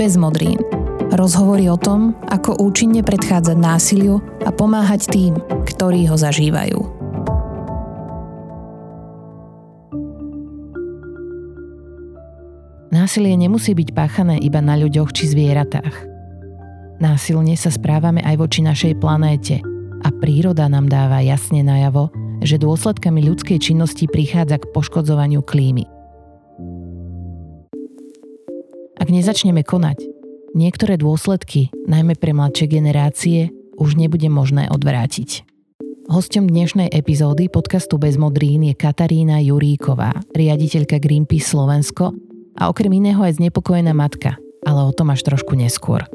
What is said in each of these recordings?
bez modrín. Rozhovory o tom, ako účinne predchádzať násiliu a pomáhať tým, ktorí ho zažívajú. Násilie nemusí byť páchané iba na ľuďoch či zvieratách. Násilne sa správame aj voči našej planéte a príroda nám dáva jasne najavo, že dôsledkami ľudskej činnosti prichádza k poškodzovaniu klímy. Nezačneme konať, niektoré dôsledky, najmä pre mladšie generácie, už nebude možné odvrátiť. Hostom dnešnej epizódy podcastu Bez modrín je Katarína Juríková, riaditeľka Greenpeace Slovensko a okrem iného aj znepokojená matka, ale o tom až trošku neskôr.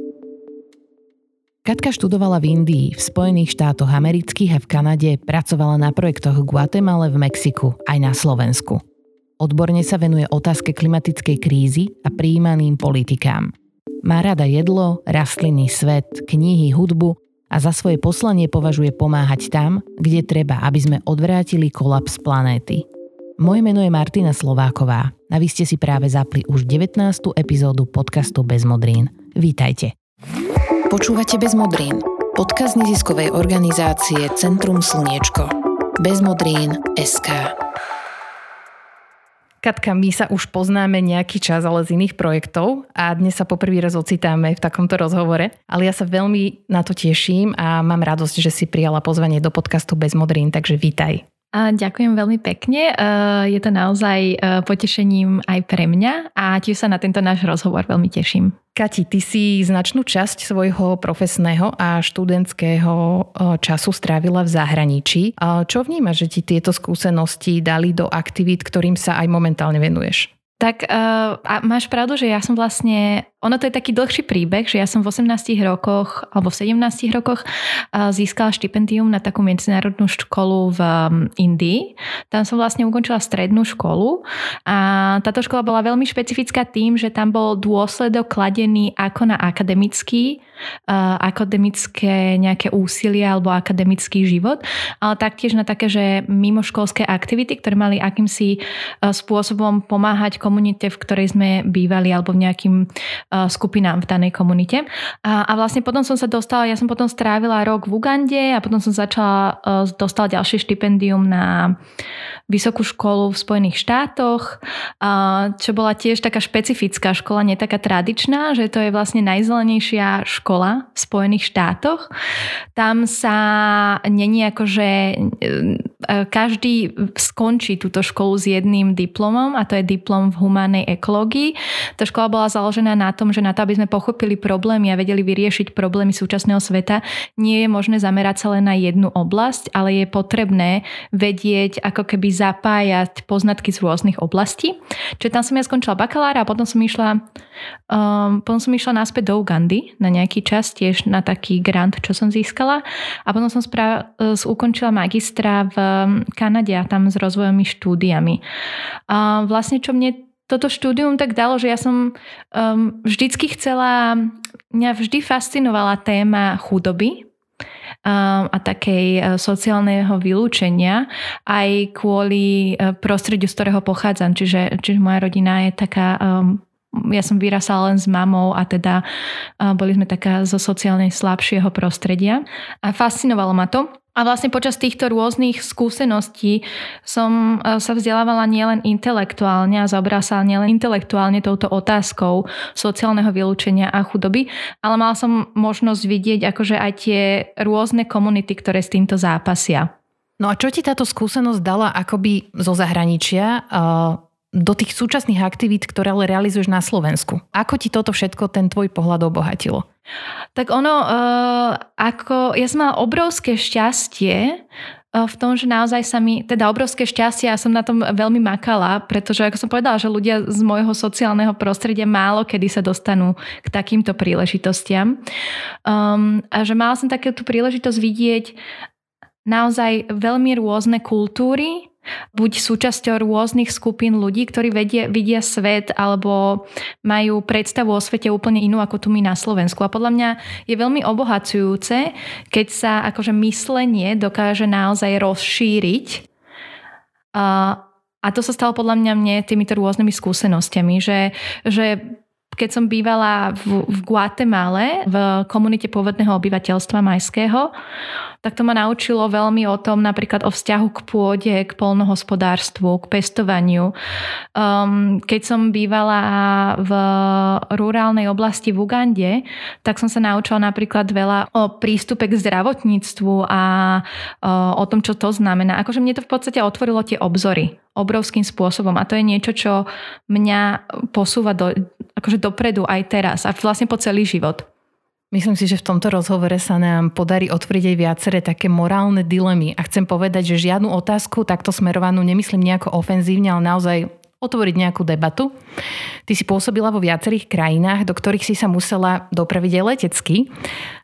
Katka študovala v Indii, v Spojených štátoch amerických a v Kanade, pracovala na projektoch v Guatemala, v Mexiku, aj na Slovensku. Odborne sa venuje otázke klimatickej krízy a príjmaným politikám. Má rada jedlo, rastlinný svet, knihy, hudbu a za svoje poslanie považuje pomáhať tam, kde treba, aby sme odvrátili kolaps planéty. Moje meno je Martina Slováková a vy ste si práve zapli už 19. epizódu podcastu Bez modrín. Vítajte. Počúvate Bez modrín, podcast neziskovej organizácie Centrum Slniečko. Bez modrín SK. Katka, my sa už poznáme nejaký čas, ale z iných projektov a dnes sa poprvý raz ocitáme v takomto rozhovore. Ale ja sa veľmi na to teším a mám radosť, že si prijala pozvanie do podcastu Bez modrín, takže vítaj. Ďakujem veľmi pekne. Je to naozaj potešením aj pre mňa a tiež sa na tento náš rozhovor veľmi teším. Kati, ty si značnú časť svojho profesného a študentského e, času strávila v zahraničí. Čo vnímaš, že ti tieto skúsenosti dali do aktivít, ktorým sa aj momentálne venuješ? Tak uh, a máš pravdu, že ja som vlastne, ono to je taký dlhší príbeh, že ja som v 18 rokoch alebo v 17 rokoch získala štipendium na takú medzinárodnú školu v Indii. Tam som vlastne ukončila strednú školu a táto škola bola veľmi špecifická tým, že tam bol dôsledok kladený ako na akademický akademické nejaké úsilie alebo akademický život, ale taktiež na také, že mimoškolské aktivity, ktoré mali akýmsi spôsobom pomáhať komunite, v ktorej sme bývali alebo v nejakým skupinám v danej komunite. A, a vlastne potom som sa dostala, ja som potom strávila rok v Ugande a potom som začala, dostala ďalšie štipendium na vysokú školu v Spojených štátoch, čo bola tiež taká špecifická škola, nie taká tradičná, že to je vlastne najzelenejšia škola v Spojených štátoch. Tam sa není ako, že e, každý skončí túto školu s jedným diplomom a to je diplom v humánej ekológii. Tá škola bola založená na tom, že na to, aby sme pochopili problémy a vedeli vyriešiť problémy súčasného sveta, nie je možné zamerať sa len na jednu oblasť, ale je potrebné vedieť ako keby zapájať poznatky z rôznych oblastí. Čiže tam som ja skončila bakalára a potom som išla, um, potom som išla naspäť do Ugandy na nejaký čas, tiež na taký grant, čo som získala. A potom som spra- uh, ukončila magistra v Kanade a tam s rozvojovými štúdiami. A vlastne čo mne toto štúdium tak dalo, že ja som um, vždycky chcela, mňa vždy fascinovala téma chudoby, a takej e, sociálneho vylúčenia aj kvôli e, prostrediu, z ktorého pochádzam. Čiže, čiže moja rodina je taká um, ja som vyrasala len s mamou a teda boli sme taká zo sociálne slabšieho prostredia. A fascinovalo ma to. A vlastne počas týchto rôznych skúseností som e, sa vzdelávala nielen intelektuálne a zaoberala sa nielen intelektuálne touto otázkou sociálneho vylúčenia a chudoby, ale mala som možnosť vidieť akože aj tie rôzne komunity, ktoré s týmto zápasia. No a čo ti táto skúsenosť dala akoby zo zahraničia do tých súčasných aktivít, ktoré ale realizuješ na Slovensku? Ako ti toto všetko ten tvoj pohľad obohatilo? Tak ono, uh, ako ja som mala obrovské šťastie uh, v tom, že naozaj sa mi, teda obrovské šťastie, ja som na tom veľmi makala, pretože ako som povedala, že ľudia z môjho sociálneho prostredia málo kedy sa dostanú k takýmto príležitostiam. Um, a že mala som takéto príležitosť vidieť naozaj veľmi rôzne kultúry, buď súčasťou rôznych skupín ľudí, ktorí vedie, vidia svet alebo majú predstavu o svete úplne inú ako tu my na Slovensku. A podľa mňa je veľmi obohacujúce, keď sa akože myslenie dokáže naozaj rozšíriť. A, to sa stalo podľa mňa mne týmito rôznymi skúsenostiami, že, že keď som bývala v, v Guatemale, v komunite pôvodného obyvateľstva majského, tak to ma naučilo veľmi o tom napríklad o vzťahu k pôde, k polnohospodárstvu, k pestovaniu. Um, keď som bývala v rurálnej oblasti v Ugande, tak som sa naučila napríklad veľa o prístupe k zdravotníctvu a o tom, čo to znamená. Akože mne to v podstate otvorilo tie obzory obrovským spôsobom a to je niečo, čo mňa posúva do, akože dopredu aj teraz a vlastne po celý život. Myslím si, že v tomto rozhovore sa nám podarí otvoriť aj viaceré také morálne dilemy. A chcem povedať, že žiadnu otázku takto smerovanú nemyslím nejako ofenzívne, ale naozaj otvoriť nejakú debatu. Ty si pôsobila vo viacerých krajinách, do ktorých si sa musela dopraviť aj letecky.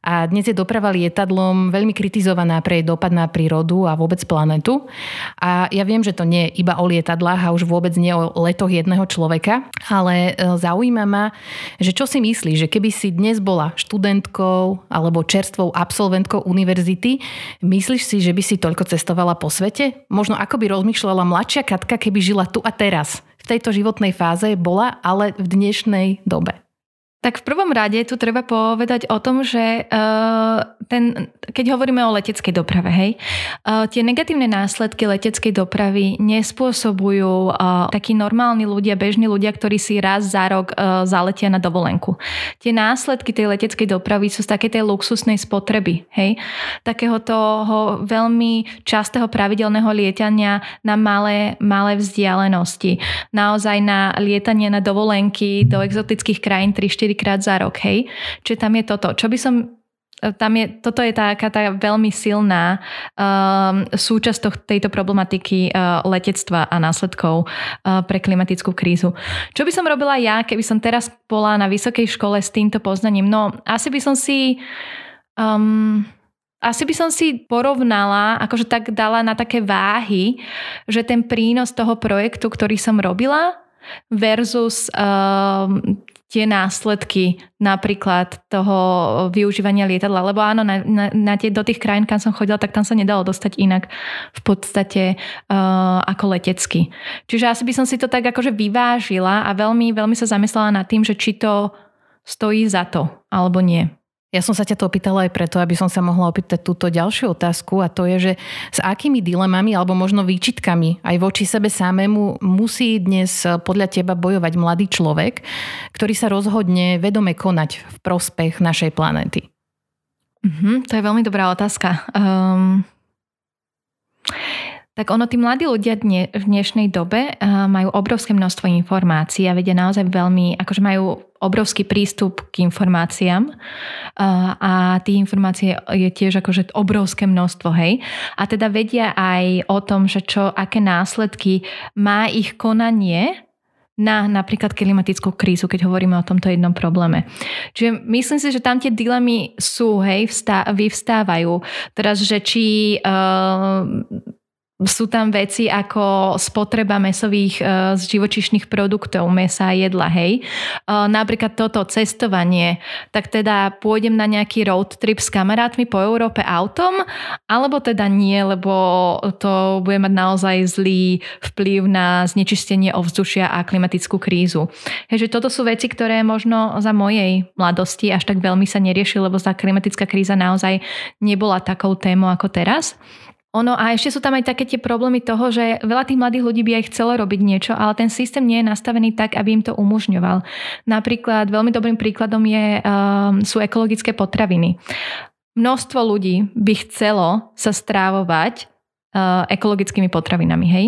A dnes je doprava lietadlom veľmi kritizovaná pre jej dopad na prírodu a vôbec planetu. A ja viem, že to nie je iba o lietadlách a už vôbec nie o letoch jedného človeka, ale e, zaujíma ma, že čo si myslíš, že keby si dnes bola študentkou alebo čerstvou absolventkou univerzity, myslíš si, že by si toľko cestovala po svete? Možno ako by rozmýšľala mladšia Katka, keby žila tu a teraz? V tejto životnej fáze bola, ale v dnešnej dobe. Tak v prvom rade tu treba povedať o tom, že uh, ten, keď hovoríme o leteckej doprave, hej, uh, tie negatívne následky leteckej dopravy nespôsobujú uh, takí normálni ľudia, bežní ľudia, ktorí si raz za rok zaletia na dovolenku. Tie následky tej leteckej dopravy sú z takej tej luxusnej spotreby, hej, takého toho veľmi častého pravidelného lietania na malé, malé vzdialenosti. Naozaj na lietanie na dovolenky do exotických krajín 3-4 4 krát za rok, hej. Čiže tam je toto. Čo by som tam je, toto je taká tá veľmi silná um, súčasť toh, tejto problematiky uh, letectva a následkov uh, pre klimatickú krízu. Čo by som robila ja, keby som teraz bola na vysokej škole s týmto poznaním? No, asi by som si... Um, asi by som si porovnala, akože tak dala na také váhy, že ten prínos toho projektu, ktorý som robila, versus um, tie následky napríklad toho využívania lietadla. Lebo áno, na, na, na tie, do tých krajín, kam som chodila, tak tam sa nedalo dostať inak v podstate uh, ako letecky. Čiže asi by som si to tak akože vyvážila a veľmi, veľmi sa zamyslela nad tým, že či to stojí za to alebo nie. Ja som sa ťa to opýtala aj preto, aby som sa mohla opýtať túto ďalšiu otázku a to je, že s akými dilemami alebo možno výčitkami aj voči sebe samému musí dnes podľa teba bojovať mladý človek, ktorý sa rozhodne vedome konať v prospech našej planéty? Mm-hmm, to je veľmi dobrá otázka. Um, tak ono, tí mladí ľudia dne, v dnešnej dobe uh, majú obrovské množstvo informácií a vedia naozaj veľmi, akože majú obrovský prístup k informáciám a tých informácií je tiež akože obrovské množstvo, hej. A teda vedia aj o tom, že čo, aké následky má ich konanie na napríklad klimatickú krízu, keď hovoríme o tomto jednom probléme. Čiže myslím si, že tam tie dilemy sú, hej, vstá, vyvstávajú. Teraz, že či uh, sú tam veci ako spotreba mesových uh, z živočišných produktov, mesa a jedla, hej. Uh, napríklad toto cestovanie, tak teda pôjdem na nejaký road trip s kamarátmi po Európe autom, alebo teda nie, lebo to bude mať naozaj zlý vplyv na znečistenie ovzdušia a klimatickú krízu. Hej, že toto sú veci, ktoré možno za mojej mladosti až tak veľmi sa nerieši, lebo tá klimatická kríza naozaj nebola takou témou ako teraz. Ono a ešte sú tam aj také tie problémy toho, že veľa tých mladých ľudí by aj chcelo robiť niečo, ale ten systém nie je nastavený tak, aby im to umožňoval. Napríklad veľmi dobrým príkladom je, um, sú ekologické potraviny. Množstvo ľudí by chcelo sa strávovať uh, ekologickými potravinami, hej,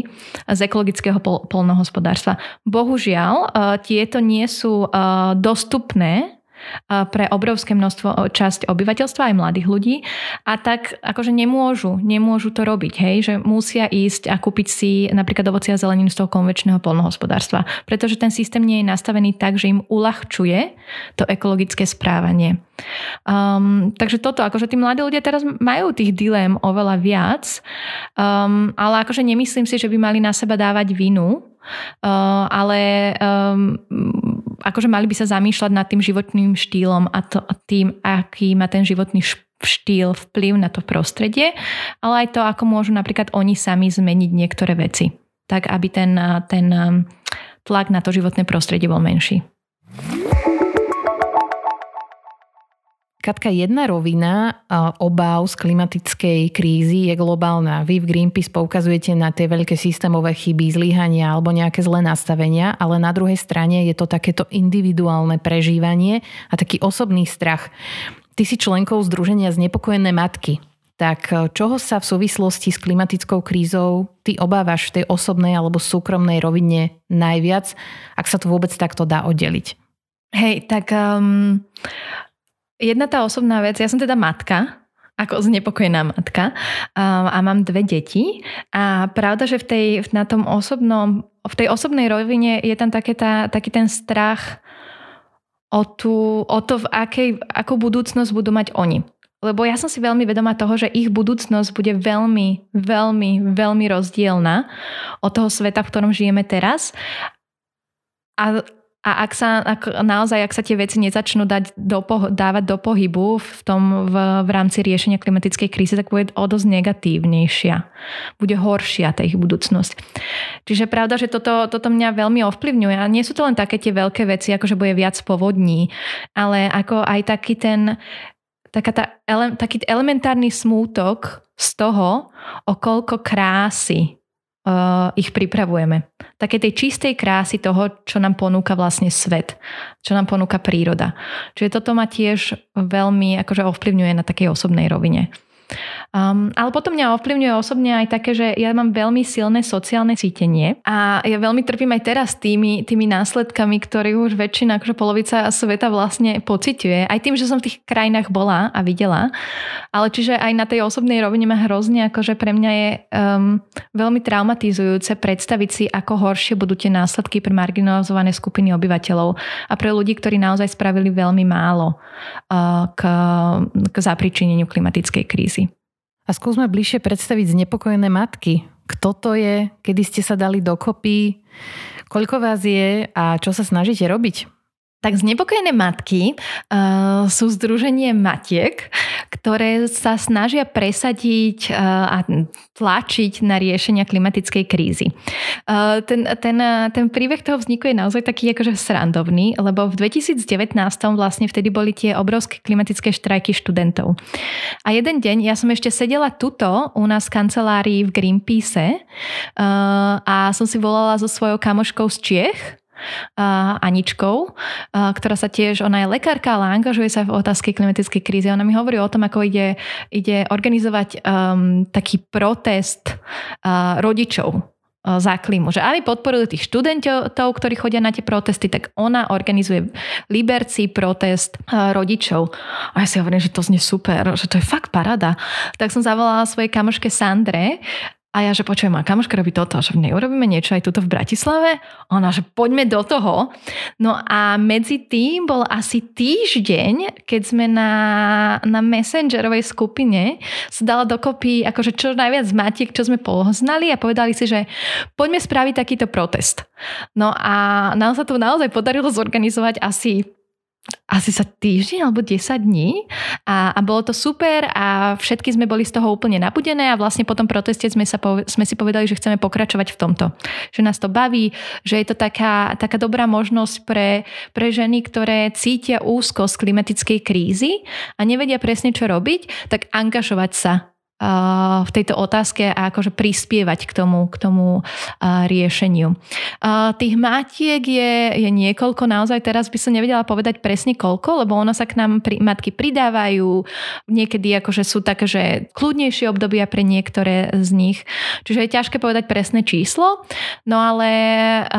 z ekologického pol- polnohospodárstva. Bohužiaľ, uh, tieto nie sú uh, dostupné pre obrovské množstvo časť obyvateľstva, aj mladých ľudí. A tak akože nemôžu, nemôžu to robiť, hej, že musia ísť a kúpiť si napríklad ovoci a zeleninu z toho konvečného polnohospodárstva. Pretože ten systém nie je nastavený tak, že im uľahčuje to ekologické správanie. Um, takže toto, akože tí mladí ľudia teraz majú tých dilem oveľa viac, um, ale akože nemyslím si, že by mali na seba dávať vinu, uh, ale um, akože mali by sa zamýšľať nad tým životným štýlom a to, tým, aký má ten životný štýl vplyv na to prostredie, ale aj to, ako môžu napríklad oni sami zmeniť niektoré veci, tak aby ten, ten um, tlak na to životné prostredie bol menší. Katka, jedna rovina obáv z klimatickej krízy je globálna. Vy v Greenpeace poukazujete na tie veľké systémové chyby, zlyhania alebo nejaké zlé nastavenia, ale na druhej strane je to takéto individuálne prežívanie a taký osobný strach. Ty si členkou Združenia Znepokojené matky. Tak čoho sa v súvislosti s klimatickou krízou ty obávaš v tej osobnej alebo súkromnej rovine najviac, ak sa to vôbec takto dá oddeliť? Hej, tak um, jedna tá osobná vec, ja som teda matka, ako znepokojená matka um, a mám dve deti a pravda, že v tej, na tom osobnom, v tej osobnej rovine je tam také tá, taký ten strach o, tú, o to, v akej, akú budúcnosť budú mať oni. Lebo ja som si veľmi vedomá toho, že ich budúcnosť bude veľmi, veľmi, veľmi rozdielna od toho sveta, v ktorom žijeme teraz. A a ak sa ak, naozaj, ak sa tie veci nezačnú dať do, dávať do pohybu v, tom, v, v rámci riešenia klimatickej krízy, tak bude o dosť negatívnejšia. Bude horšia tá ich budúcnosť. Čiže pravda, že toto, toto mňa veľmi ovplyvňuje. A nie sú to len také tie veľké veci, ako že bude viac povodní, ale ako aj taký ten taká tá, ele, taký elementárny smútok z toho, o koľko krásy ich pripravujeme. Také tej čistej krásy toho, čo nám ponúka vlastne svet, čo nám ponúka príroda. Čiže toto ma tiež veľmi akože ovplyvňuje na takej osobnej rovine. Um, ale potom mňa ovplyvňuje osobne aj také, že ja mám veľmi silné sociálne cítenie a ja veľmi trpím aj teraz tými, tými následkami, ktorých už väčšina, akože polovica sveta vlastne pociťuje. Aj tým, že som v tých krajinách bola a videla. Ale čiže aj na tej osobnej rovine ma hrozne, akože pre mňa je um, veľmi traumatizujúce predstaviť si, ako horšie budú tie následky pre marginalizované skupiny obyvateľov a pre ľudí, ktorí naozaj spravili veľmi málo uh, k, k zapričineniu klimatickej krízy. A skúsme bližšie predstaviť znepokojené matky. Kto to je? Kedy ste sa dali dokopy? Koľko vás je a čo sa snažíte robiť? Tak znepokojené matky uh, sú združenie matiek, ktoré sa snažia presadiť uh, a tlačiť na riešenia klimatickej krízy. Uh, ten, ten, ten príbeh toho vzniku je naozaj taký akože srandovný, lebo v 2019 vlastne vtedy boli tie obrovské klimatické štrajky študentov. A jeden deň ja som ešte sedela tuto u nás v kancelárii v Greenpeace uh, a som si volala so svojou kamoškou z Čiech, uh, Aničkou, ktorá sa tiež, ona je lekárka, ale angažuje sa v otázke klimatickej krízy. Ona mi hovorí o tom, ako ide, ide organizovať um, taký protest uh, rodičov za klímu. Že aby podporili tých študentov, ktorí chodia na tie protesty, tak ona organizuje Liberci protest rodičov. A ja si hovorím, že to znie super, že to je fakt parada. Tak som zavolala svojej kamoške Sandre a ja, že počujem, a kamoška robí toto, že neurobíme niečo aj tuto v Bratislave? Ona, že poďme do toho. No a medzi tým bol asi týždeň, keď sme na, na messengerovej skupine sa dala dokopy akože čo najviac matiek, čo sme poznali a povedali si, že poďme spraviť takýto protest. No a nám sa to naozaj podarilo zorganizovať asi asi sa týždeň alebo 10 dní a, a bolo to super a všetky sme boli z toho úplne nabudené a vlastne po tom proteste sme, sa po, sme si povedali, že chceme pokračovať v tomto. Že nás to baví, že je to taká, taká dobrá možnosť pre, pre ženy, ktoré cítia úzko z klimatickej krízy a nevedia presne čo robiť, tak angažovať sa v tejto otázke a akože prispievať k tomu, k tomu riešeniu. Tých matiek je, je niekoľko, naozaj teraz by som nevedela povedať presne koľko, lebo ono sa k nám pri, matky pridávajú, niekedy akože sú také, že kľudnejšie obdobia pre niektoré z nich, čiže je ťažké povedať presné číslo, no ale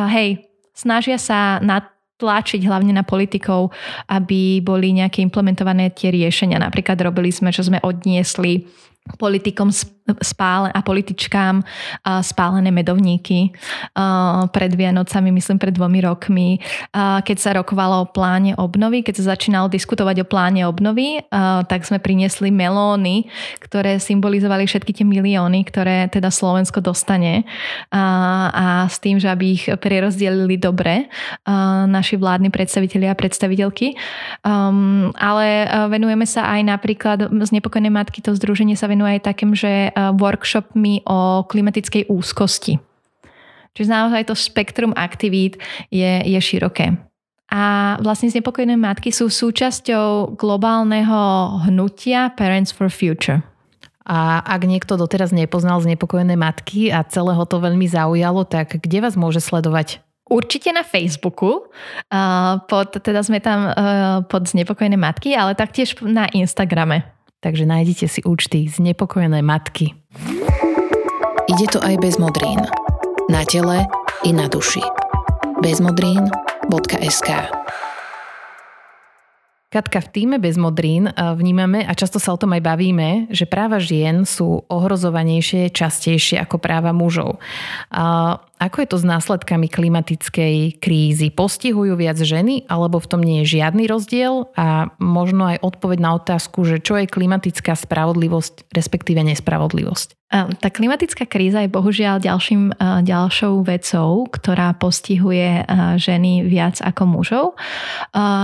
hej, snažia sa na tlačiť hlavne na politikov, aby boli nejaké implementované tie riešenia. Napríklad robili sme, čo sme odniesli politikum spále, a političkám spálené medovníky pred Vianocami, myslím pred dvomi rokmi, keď sa rokovalo o pláne obnovy, keď sa začínalo diskutovať o pláne obnovy, tak sme priniesli melóny, ktoré symbolizovali všetky tie milióny, ktoré teda Slovensko dostane a s tým, že aby ich prerozdelili dobre naši vládni predstavitelia a predstaviteľky. Um, ale venujeme sa aj napríklad z Nepokojnej matky, to združenie sa venuje aj takým, že workshopmi o klimatickej úzkosti. Čiže naozaj to spektrum aktivít je, je široké. A vlastne znepokojené matky sú súčasťou globálneho hnutia Parents for Future. A ak niekto doteraz nepoznal znepokojené matky a celého to veľmi zaujalo, tak kde vás môže sledovať? Určite na Facebooku, pod, teda sme tam pod znepokojené matky, ale taktiež na Instagrame. Takže nájdete si účty znepokojené matky. Ide to aj bez modrín. Na tele i na duši. bezmodrín.sk Katka, v týme bez modrín vnímame a často sa o tom aj bavíme, že práva žien sú ohrozovanejšie častejšie ako práva mužov. Ako je to s následkami klimatickej krízy? Postihujú viac ženy, alebo v tom nie je žiadny rozdiel? A možno aj odpoveď na otázku, že čo je klimatická spravodlivosť, respektíve nespravodlivosť? Tá klimatická kríza je bohužiaľ ďalším, ďalšou vecou, ktorá postihuje ženy viac ako mužov.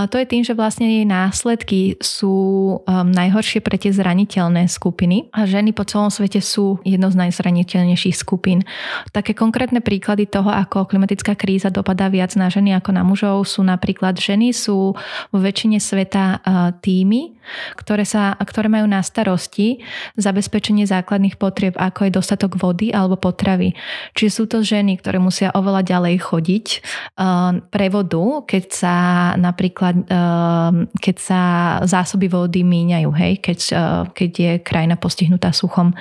To je tým, že vlastne jej následky sú najhoršie pre tie zraniteľné skupiny a ženy po celom svete sú jednou z najzraniteľnejších skupín. Také konkrétne príklady príklady toho, ako klimatická kríza dopadá viac na ženy ako na mužov, sú napríklad ženy sú vo väčšine sveta e, týmy, ktoré, sa, ktoré majú na starosti zabezpečenie základných potrieb, ako je dostatok vody alebo potravy. Čiže sú to ženy, ktoré musia oveľa ďalej chodiť e, prevodu, keď sa napríklad e, keď sa zásoby vody míňajú, hej, keď, keď je krajina postihnutá suchom.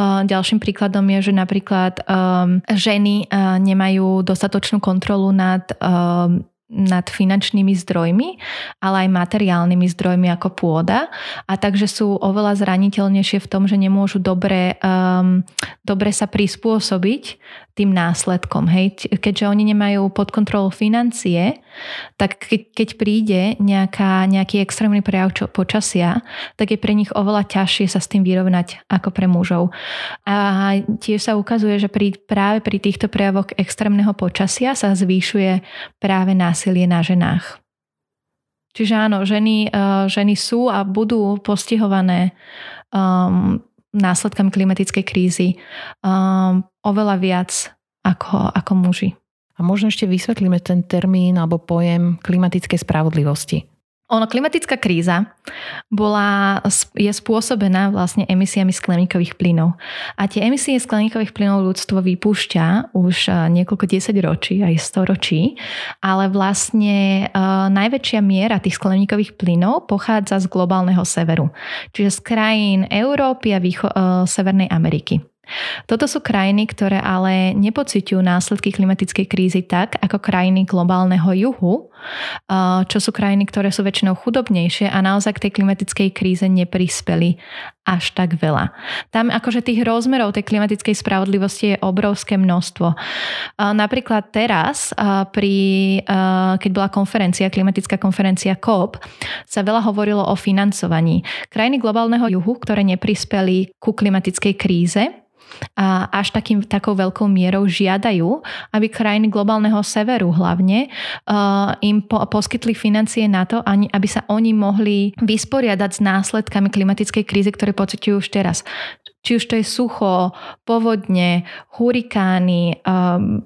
Ďalším príkladom je, že napríklad ženy nemajú dostatočnú kontrolu nad nad finančnými zdrojmi, ale aj materiálnymi zdrojmi ako pôda. A takže sú oveľa zraniteľnejšie v tom, že nemôžu dobre, um, dobre sa prispôsobiť tým následkom. Hej? Keďže oni nemajú pod kontrolou financie, tak keď, príde nejaká, nejaký extrémny prejav čo, počasia, tak je pre nich oveľa ťažšie sa s tým vyrovnať ako pre mužov. A tiež sa ukazuje, že pri, práve pri týchto prejavoch extrémneho počasia sa zvýšuje práve násilie na ženách. Čiže áno, ženy, uh, ženy sú a budú postihované um, následkami klimatickej krízy um, oveľa viac ako, ako muži. A možno ešte vysvetlíme ten termín alebo pojem klimatickej spravodlivosti. Ono, klimatická kríza bola, je spôsobená vlastne emisiami skleníkových plynov. A tie emisie skleníkových plynov ľudstvo vypúšťa už niekoľko desať ročí, aj storočí, ale vlastne uh, najväčšia miera tých skleníkových plynov pochádza z globálneho severu, čiže z krajín Európy a výcho- uh, Severnej Ameriky. Toto sú krajiny, ktoré ale nepociťujú následky klimatickej krízy tak, ako krajiny globálneho juhu, čo sú krajiny, ktoré sú väčšinou chudobnejšie a naozaj k tej klimatickej kríze neprispeli až tak veľa. Tam akože tých rozmerov tej klimatickej spravodlivosti je obrovské množstvo. Napríklad teraz, pri, keď bola konferencia, klimatická konferencia COP, sa veľa hovorilo o financovaní. Krajiny globálneho juhu, ktoré neprispeli ku klimatickej kríze, a až takým, takou veľkou mierou žiadajú, aby krajiny globálneho severu hlavne uh, im po, poskytli financie na to, ani, aby sa oni mohli vysporiadať s následkami klimatickej krízy, ktoré pociťujú už teraz. Či už to je sucho, povodne, hurikány, um,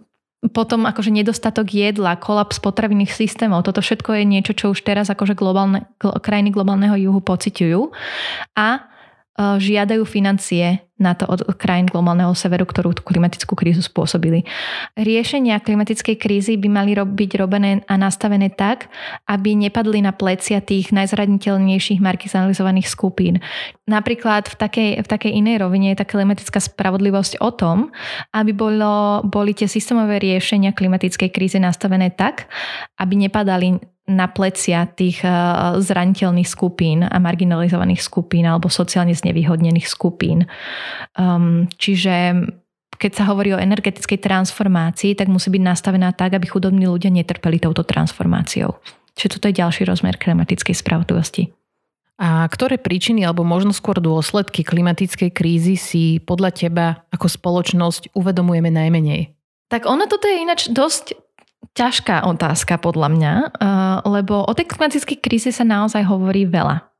potom akože nedostatok jedla, kolaps potravinných systémov, toto všetko je niečo, čo už teraz akože globálne, krajiny globálneho juhu pociťujú. A žiadajú financie na to od krajín globálneho severu, ktorú tú klimatickú krízu spôsobili. Riešenia klimatickej krízy by mali byť robené a nastavené tak, aby nepadli na plecia tých najzraniteľnejších marginalizovaných skupín. Napríklad v takej, v takej inej rovine je tá klimatická spravodlivosť o tom, aby bolo, boli tie systémové riešenia klimatickej krízy nastavené tak, aby nepadali na plecia tých eh, zraniteľných skupín a marginalizovaných skupín alebo sociálne znevýhodnených skupín. Um, čiže keď sa hovorí o energetickej transformácii, tak musí byť nastavená tak, aby chudobní ľudia netrpeli touto transformáciou. Čiže toto je ďalší rozmer klimatickej spravodlivosti. A ktoré príčiny alebo možno skôr dôsledky klimatickej krízy si podľa teba ako spoločnosť uvedomujeme najmenej? Tak ono toto je ináč dosť ťažká otázka podľa mňa, eh, lebo o tej klimatickej kríze sa naozaj hovorí veľa.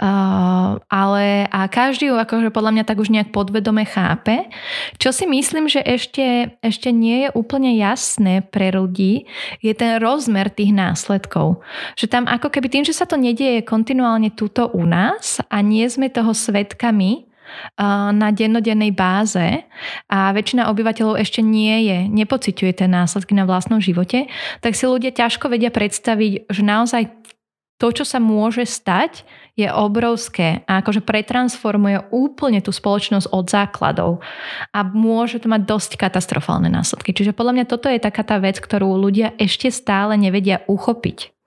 Uh, ale a každý ju akože podľa mňa tak už nejak podvedome chápe. Čo si myslím, že ešte, ešte nie je úplne jasné pre ľudí, je ten rozmer tých následkov. Že tam ako keby tým, že sa to nedieje kontinuálne tuto u nás a nie sme toho svetkami, na dennodennej báze a väčšina obyvateľov ešte nie je, nepociťuje tie následky na vlastnom živote, tak si ľudia ťažko vedia predstaviť, že naozaj to, čo sa môže stať, je obrovské a akože pretransformuje úplne tú spoločnosť od základov a môže to mať dosť katastrofálne následky. Čiže podľa mňa toto je taká tá vec, ktorú ľudia ešte stále nevedia uchopiť.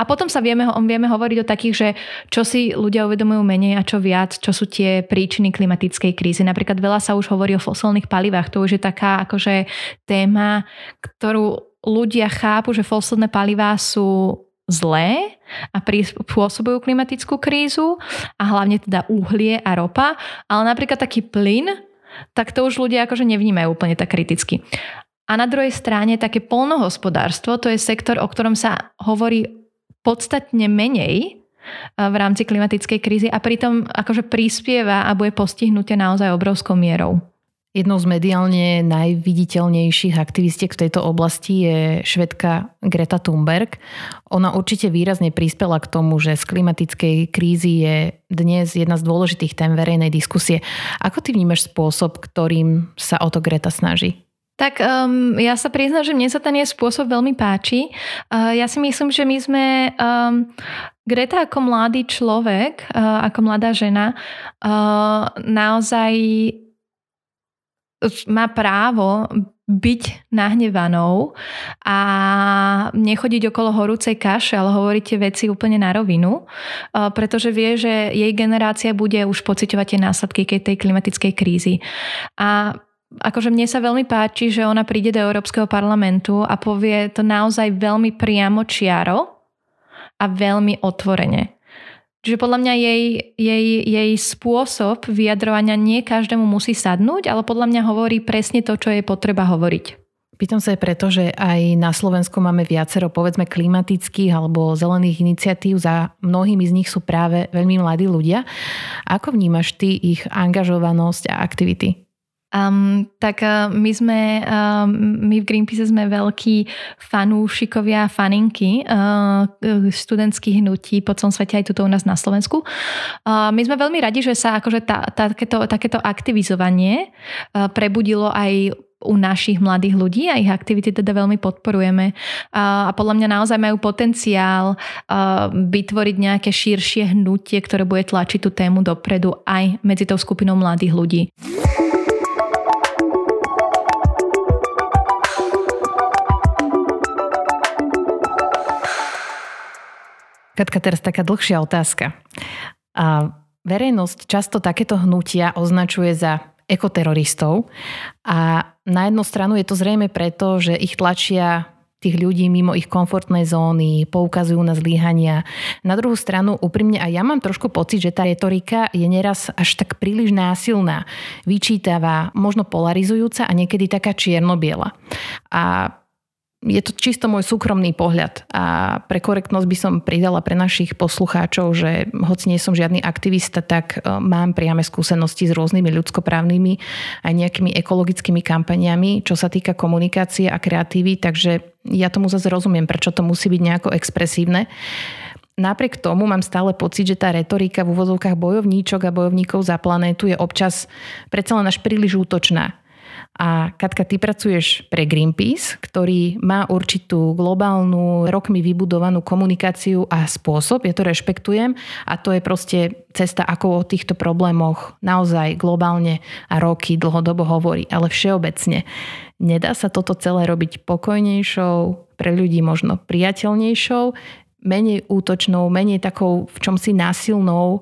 A potom sa vieme, vieme hovoriť o takých, že čo si ľudia uvedomujú menej a čo viac, čo sú tie príčiny klimatickej krízy. Napríklad veľa sa už hovorí o fosilných palivách. To už je taká akože téma, ktorú ľudia chápu, že fosilné palivá sú zlé a spôsobujú klimatickú krízu a hlavne teda uhlie a ropa, ale napríklad taký plyn, tak to už ľudia akože nevnímajú úplne tak kriticky. A na druhej strane také polnohospodárstvo, to je sektor, o ktorom sa hovorí podstatne menej v rámci klimatickej krízy a pritom akože prispieva a bude postihnutie naozaj obrovskou mierou. Jednou z mediálne najviditeľnejších aktivistiek v tejto oblasti je švedka Greta Thunberg. Ona určite výrazne prispela k tomu, že z klimatickej krízy je dnes jedna z dôležitých tém verejnej diskusie. Ako ty vnímaš spôsob, ktorým sa o to Greta snaží? Tak um, ja sa priznám, že mne sa ten jej spôsob veľmi páči. Uh, ja si myslím, že my sme um, Greta ako mladý človek, uh, ako mladá žena, uh, naozaj má právo byť nahnevanou a nechodiť okolo horúcej kaše, ale hovoriť tie veci úplne na rovinu, pretože vie, že jej generácia bude už pociťovať tie následky tej klimatickej krízy. A akože mne sa veľmi páči, že ona príde do Európskeho parlamentu a povie to naozaj veľmi priamo čiaro a veľmi otvorene. Čiže podľa mňa jej, jej, jej spôsob vyjadrovania nie každému musí sadnúť, ale podľa mňa hovorí presne to, čo je potreba hovoriť. Pýtam sa aj preto, že aj na Slovensku máme viacero povedzme klimatických alebo zelených iniciatív, za mnohými z nich sú práve veľmi mladí ľudia. Ako vnímaš ty ich angažovanosť a aktivity? Um, tak uh, my sme, uh, my v Greenpeace sme veľkí fanúšikovia, faninky uh, študentských hnutí po celom svete, aj tuto u nás na Slovensku. Uh, my sme veľmi radi, že sa akože tá, tá, takéto, takéto aktivizovanie uh, prebudilo aj u našich mladých ľudí a ich aktivity teda veľmi podporujeme. A podľa mňa naozaj majú potenciál vytvoriť nejaké širšie hnutie, ktoré bude tlačiť tú tému dopredu aj medzi tou skupinou mladých ľudí. Katka, teraz taká dlhšia otázka. A verejnosť často takéto hnutia označuje za ekoteroristov a na jednu stranu je to zrejme preto, že ich tlačia tých ľudí mimo ich komfortnej zóny, poukazujú na zlíhania. Na druhú stranu, úprimne aj ja mám trošku pocit, že tá retorika je neraz až tak príliš násilná, vyčítavá, možno polarizujúca a niekedy taká čierno-biela. A je to čisto môj súkromný pohľad a pre korektnosť by som pridala pre našich poslucháčov, že hoci nie som žiadny aktivista, tak e, mám priame skúsenosti s rôznymi ľudskoprávnymi aj nejakými ekologickými kampaniami, čo sa týka komunikácie a kreatívy, takže ja tomu zase rozumiem, prečo to musí byť nejako expresívne. Napriek tomu mám stále pocit, že tá retorika v úvozovkách bojovníčok a bojovníkov za planétu je občas predsa len až príliš útočná. A Katka, ty pracuješ pre Greenpeace, ktorý má určitú globálnu, rokmi vybudovanú komunikáciu a spôsob, ja to rešpektujem a to je proste cesta, ako o týchto problémoch naozaj globálne a roky dlhodobo hovorí, ale všeobecne. Nedá sa toto celé robiť pokojnejšou, pre ľudí možno priateľnejšou, menej útočnou, menej takou v čomsi násilnou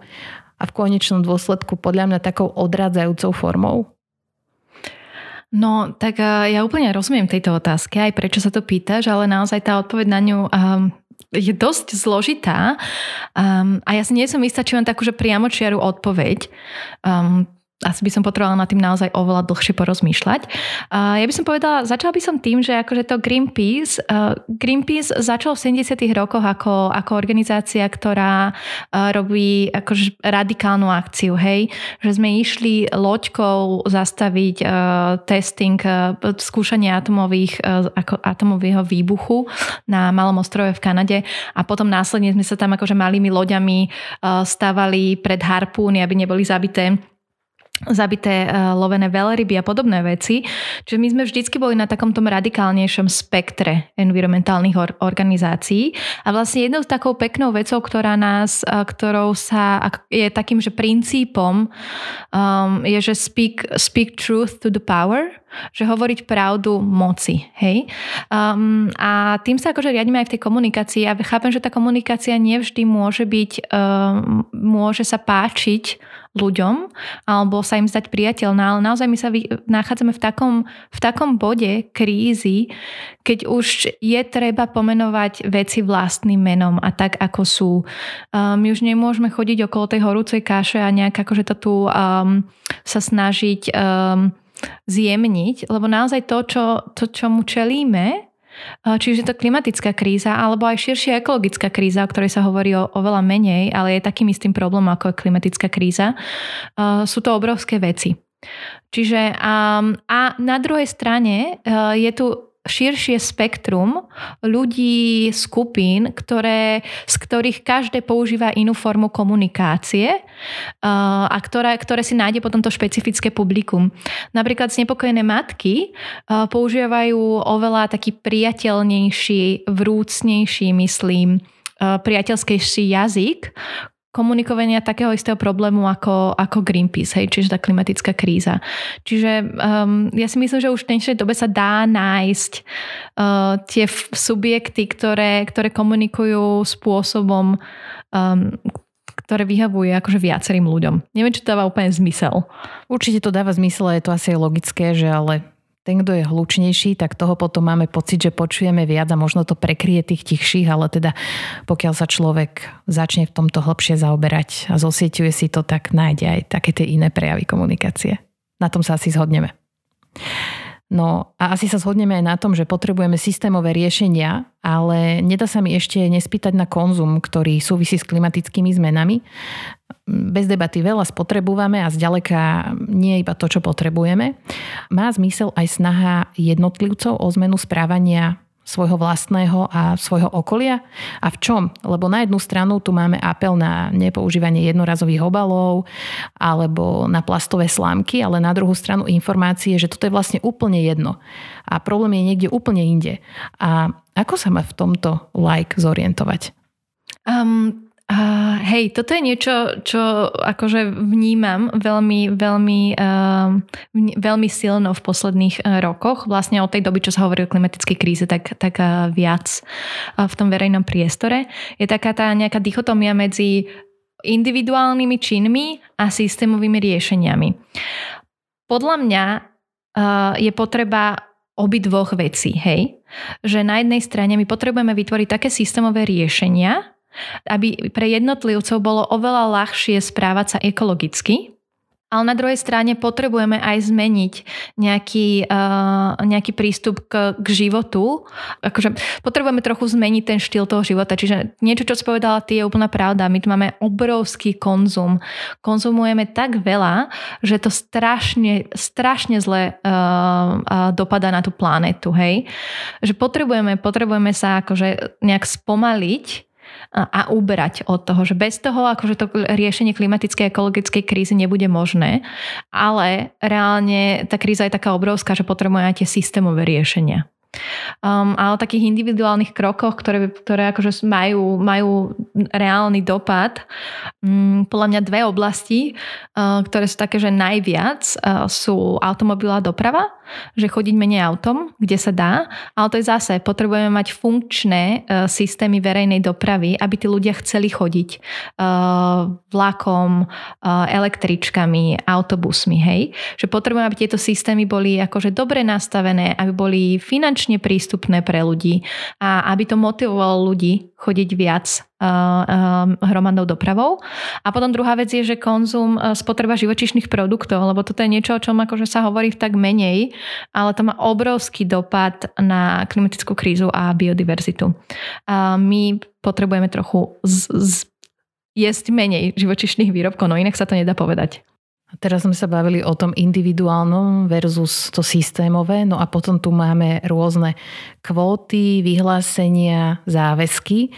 a v konečnom dôsledku podľa mňa takou odrádzajúcou formou? No, tak uh, ja úplne rozumiem tejto otázke, aj prečo sa to pýtaš, ale naozaj tá odpoveď na ňu um, je dosť zložitá um, a ja si nie som istá, či mám takú, že priamočiaru odpoveď. Um, asi by som potrebovala na tým naozaj oveľa dlhšie porozmýšľať. Ja by som povedala, začala by som tým, že akože to Greenpeace, Greenpeace začal v 70 rokoch ako, ako organizácia, ktorá robí akože radikálnu akciu, hej, že sme išli loďkou zastaviť testing, skúšanie atomových, ako atomového výbuchu na malom ostrove v Kanade. A potom následne sme sa tam akože malými loďami stavali pred harpúny, aby neboli zabité zabité uh, lovené veľryby a podobné veci. Čiže my sme vždycky boli na takom tom radikálnejšom spektre environmentálnych or- organizácií a vlastne jednou z takou peknou vecou, ktorá nás, uh, ktorou sa je takým, že princípom um, je, že speak, speak truth to the power, že hovoriť pravdu moci. Hej? Um, a tým sa akože riadíme aj v tej komunikácii. Ja chápem, že tá komunikácia nevždy môže byť, um, môže sa páčiť ľuďom alebo sa im zdať priateľná, ale naozaj my sa nachádzame v takom, v takom bode krízy, keď už je treba pomenovať veci vlastným menom a tak, ako sú. Um, my už nemôžeme chodiť okolo tej horúcej kaše a nejak akože to tu um, sa snažiť um, zjemniť, lebo naozaj to, čo, to, čo mu čelíme, Čiže je to klimatická kríza alebo aj širšia ekologická kríza, o ktorej sa hovorí o, oveľa menej, ale je takým istým problémom ako je klimatická kríza. Sú to obrovské veci. Čiže a na druhej strane je tu širšie spektrum ľudí, skupín, ktoré, z ktorých každé používa inú formu komunikácie a ktoré, ktoré si nájde potom to špecifické publikum. Napríklad znepokojené matky používajú oveľa taký priateľnejší, vrúcnejší, myslím, priateľskejší jazyk, komunikovania takého istého problému ako, ako Greenpeace, hej, čiže tá klimatická kríza. Čiže um, ja si myslím, že už v dnešnej dobe sa dá nájsť uh, tie subjekty, ktoré, ktoré komunikujú spôsobom, um, ktoré vyhavuje akože viacerým ľuďom. Neviem, či to dáva úplne zmysel. Určite to dáva zmysel, je to asi logické, že ale ten, kto je hlučnejší, tak toho potom máme pocit, že počujeme viac a možno to prekrie tých tichších, ale teda pokiaľ sa človek začne v tomto hlbšie zaoberať a zosieťuje si to, tak nájde aj také tie iné prejavy komunikácie. Na tom sa asi zhodneme. No a asi sa zhodneme aj na tom, že potrebujeme systémové riešenia, ale nedá sa mi ešte nespýtať na konzum, ktorý súvisí s klimatickými zmenami. Bez debaty veľa spotrebujeme a zďaleka nie iba to, čo potrebujeme. Má zmysel aj snaha jednotlivcov o zmenu správania svojho vlastného a svojho okolia? A v čom? Lebo na jednu stranu tu máme apel na nepoužívanie jednorazových obalov alebo na plastové slámky, ale na druhú stranu informácie, že toto je vlastne úplne jedno. A problém je niekde úplne inde. A ako sa má v tomto like zorientovať? Um, Uh, hej, toto je niečo, čo akože vnímam veľmi, veľmi, uh, veľmi silno v posledných uh, rokoch. Vlastne od tej doby, čo sa hovorí o klimatickej kríze, tak, tak uh, viac uh, v tom verejnom priestore. Je taká tá nejaká dichotomia medzi individuálnymi činmi a systémovými riešeniami. Podľa mňa uh, je potreba obidvoch vecí, hej? Že na jednej strane my potrebujeme vytvoriť také systémové riešenia, aby pre jednotlivcov bolo oveľa ľahšie správať sa ekologicky, ale na druhej strane potrebujeme aj zmeniť nejaký, uh, nejaký prístup k, k životu. Akože potrebujeme trochu zmeniť ten štýl toho života. Čiže niečo, čo si povedala ty, je úplná pravda. My tu máme obrovský konzum. Konzumujeme tak veľa, že to strašne, strašne zle uh, uh, dopadá na tú planetu. Hej? Že potrebujeme, potrebujeme sa akože nejak spomaliť a uberať od toho, že bez toho akože to riešenie klimatickej a ekologickej krízy nebude možné, ale reálne tá kríza je taká obrovská, že potrebuje aj tie systémové riešenia. Um, ale o takých individuálnych krokoch, ktoré, ktoré akože majú, majú reálny dopad, um, podľa mňa dve oblasti, uh, ktoré sú také, že najviac uh, sú automobilová doprava, že chodiť menej autom, kde sa dá, ale to je zase, potrebujeme mať funkčné uh, systémy verejnej dopravy, aby tí ľudia chceli chodiť vlakom, električkami, autobusmi, hej. Že potrebujeme, aby tieto systémy boli akože dobre nastavené, aby boli finančne prístupné pre ľudí a aby to motivovalo ľudí chodiť viac hromadnou dopravou. A potom druhá vec je, že konzum spotreba živočišných produktov, lebo toto je niečo, o čom akože sa hovorí tak menej, ale to má obrovský dopad na klimatickú krízu a biodiverzitu. A my potrebujeme trochu z, z, jesť menej živočišných výrobkov, no inak sa to nedá povedať. A teraz sme sa bavili o tom individuálnom versus to systémové, no a potom tu máme rôzne kvóty, vyhlásenia, záväzky.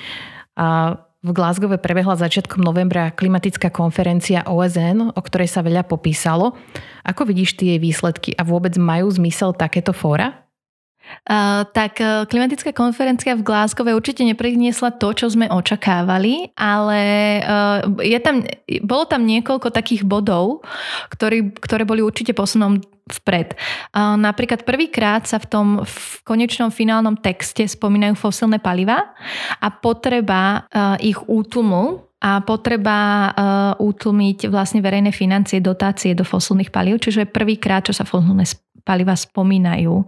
A v Glasgow prebehla začiatkom novembra klimatická konferencia OSN, o ktorej sa veľa popísalo. Ako vidíš tie výsledky a vôbec majú zmysel takéto fóra? Uh, tak uh, klimatická konferencia v Glasgow určite nepriniesla to, čo sme očakávali, ale uh, je tam, bolo tam niekoľko takých bodov, ktorý, ktoré boli určite posunom vpred. Napríklad prvýkrát sa v tom v konečnom finálnom texte spomínajú fosilné paliva a potreba ich útlumu a potreba uh, útlmiť vlastne verejné financie, dotácie do fosilných palív, čiže prvýkrát, čo sa fosilné paliva spomínajú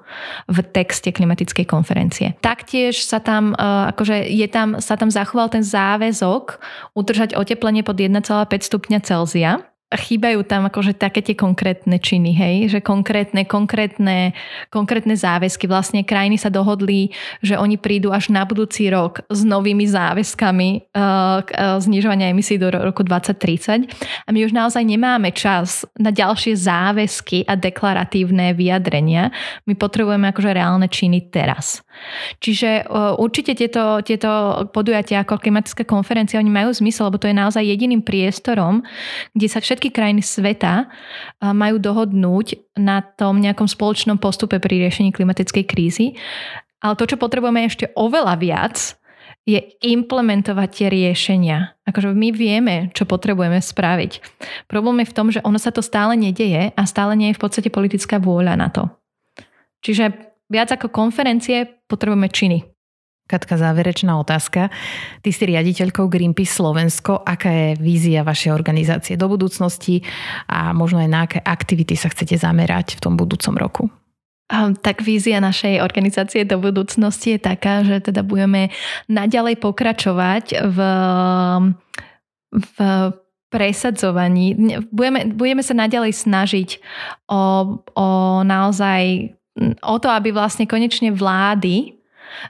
v texte klimatickej konferencie. Taktiež sa tam, e, akože je tam, sa tam zachoval ten záväzok udržať oteplenie pod 1,5 stupňa Celzia chýbajú tam akože také tie konkrétne činy, hej, že konkrétne, konkrétne, konkrétne záväzky. Vlastne krajiny sa dohodli, že oni prídu až na budúci rok s novými záväzkami uh, uh, znižovania emisí do roku 2030 a my už naozaj nemáme čas na ďalšie záväzky a deklaratívne vyjadrenia. My potrebujeme akože reálne činy teraz. Čiže uh, určite tieto, tieto podujatia ako klimatická konferencia, oni majú zmysel, lebo to je naozaj jediným priestorom, kde sa všetky všetky krajiny sveta majú dohodnúť na tom nejakom spoločnom postupe pri riešení klimatickej krízy. Ale to, čo potrebujeme ešte oveľa viac, je implementovať tie riešenia. Akože my vieme, čo potrebujeme spraviť. Problém je v tom, že ono sa to stále nedeje a stále nie je v podstate politická vôľa na to. Čiže viac ako konferencie potrebujeme činy. Katka, záverečná otázka. Ty si riaditeľkou Greenpeace Slovensko. Aká je vízia vašej organizácie do budúcnosti a možno aj na aké aktivity sa chcete zamerať v tom budúcom roku? Tak vízia našej organizácie do budúcnosti je taká, že teda budeme naďalej pokračovať v, v presadzovaní. Budeme, budeme sa naďalej snažiť o, o naozaj o to, aby vlastne konečne vlády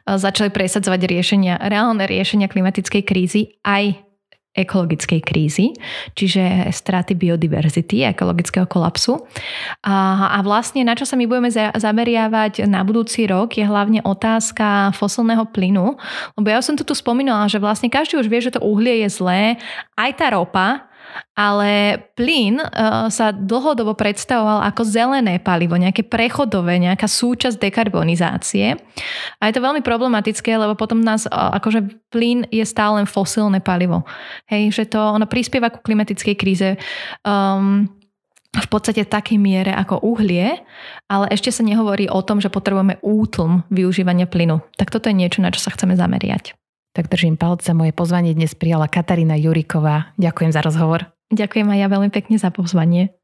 začali presadzovať riešenia, reálne riešenia klimatickej krízy aj ekologickej krízy, čiže straty biodiverzity ekologického kolapsu. A, a vlastne na čo sa my budeme za, zameriavať na budúci rok je hlavne otázka fosilného plynu, lebo ja som tu tu spomínala, že vlastne každý už vie, že to uhlie je zlé, aj tá ropa, ale plyn uh, sa dlhodobo predstavoval ako zelené palivo, nejaké prechodové, nejaká súčasť dekarbonizácie. A je to veľmi problematické, lebo potom nás, uh, akože plyn je stále len fosílne palivo. Hej, že to ono prispieva ku klimatickej kríze. Um, v podstate takej miere ako uhlie, ale ešte sa nehovorí o tom, že potrebujeme útlm využívania plynu. Tak toto je niečo, na čo sa chceme zameriať. Tak držím palce. Moje pozvanie dnes prijala Katarína Juriková. Ďakujem za rozhovor. Ďakujem aj ja veľmi pekne za pozvanie.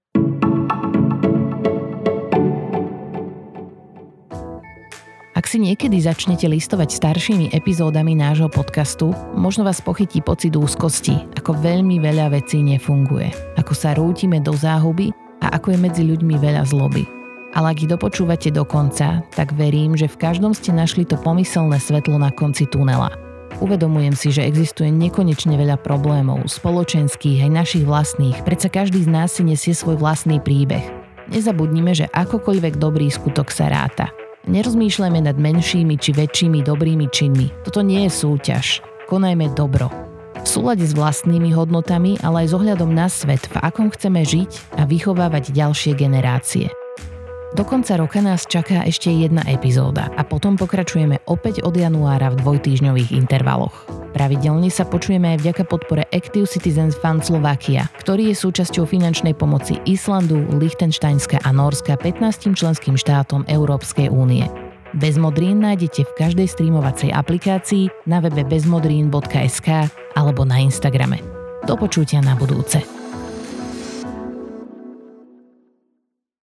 Ak si niekedy začnete listovať staršími epizódami nášho podcastu, možno vás pochytí pocit úzkosti, ako veľmi veľa vecí nefunguje, ako sa rútime do záhuby a ako je medzi ľuďmi veľa zloby. Ale ak ich dopočúvate do konca, tak verím, že v každom ste našli to pomyselné svetlo na konci tunela – Uvedomujem si, že existuje nekonečne veľa problémov, spoločenských aj našich vlastných, predsa každý z nás si nesie svoj vlastný príbeh. Nezabudnime, že akokoľvek dobrý skutok sa ráta. Nerozmýšľajme nad menšími či väčšími dobrými činmi. Toto nie je súťaž. Konajme dobro. V súlade s vlastnými hodnotami, ale aj s ohľadom na svet, v akom chceme žiť a vychovávať ďalšie generácie. Do konca roka nás čaká ešte jedna epizóda a potom pokračujeme opäť od januára v dvojtýžňových intervaloch. Pravidelne sa počujeme aj vďaka podpore Active Citizens Fund Slovakia, ktorý je súčasťou finančnej pomoci Islandu, Liechtensteinska a Norska 15 členským štátom Európskej únie. Bezmodrín nájdete v každej streamovacej aplikácii na webe bezmodrín.sk alebo na Instagrame. Do počutia na budúce.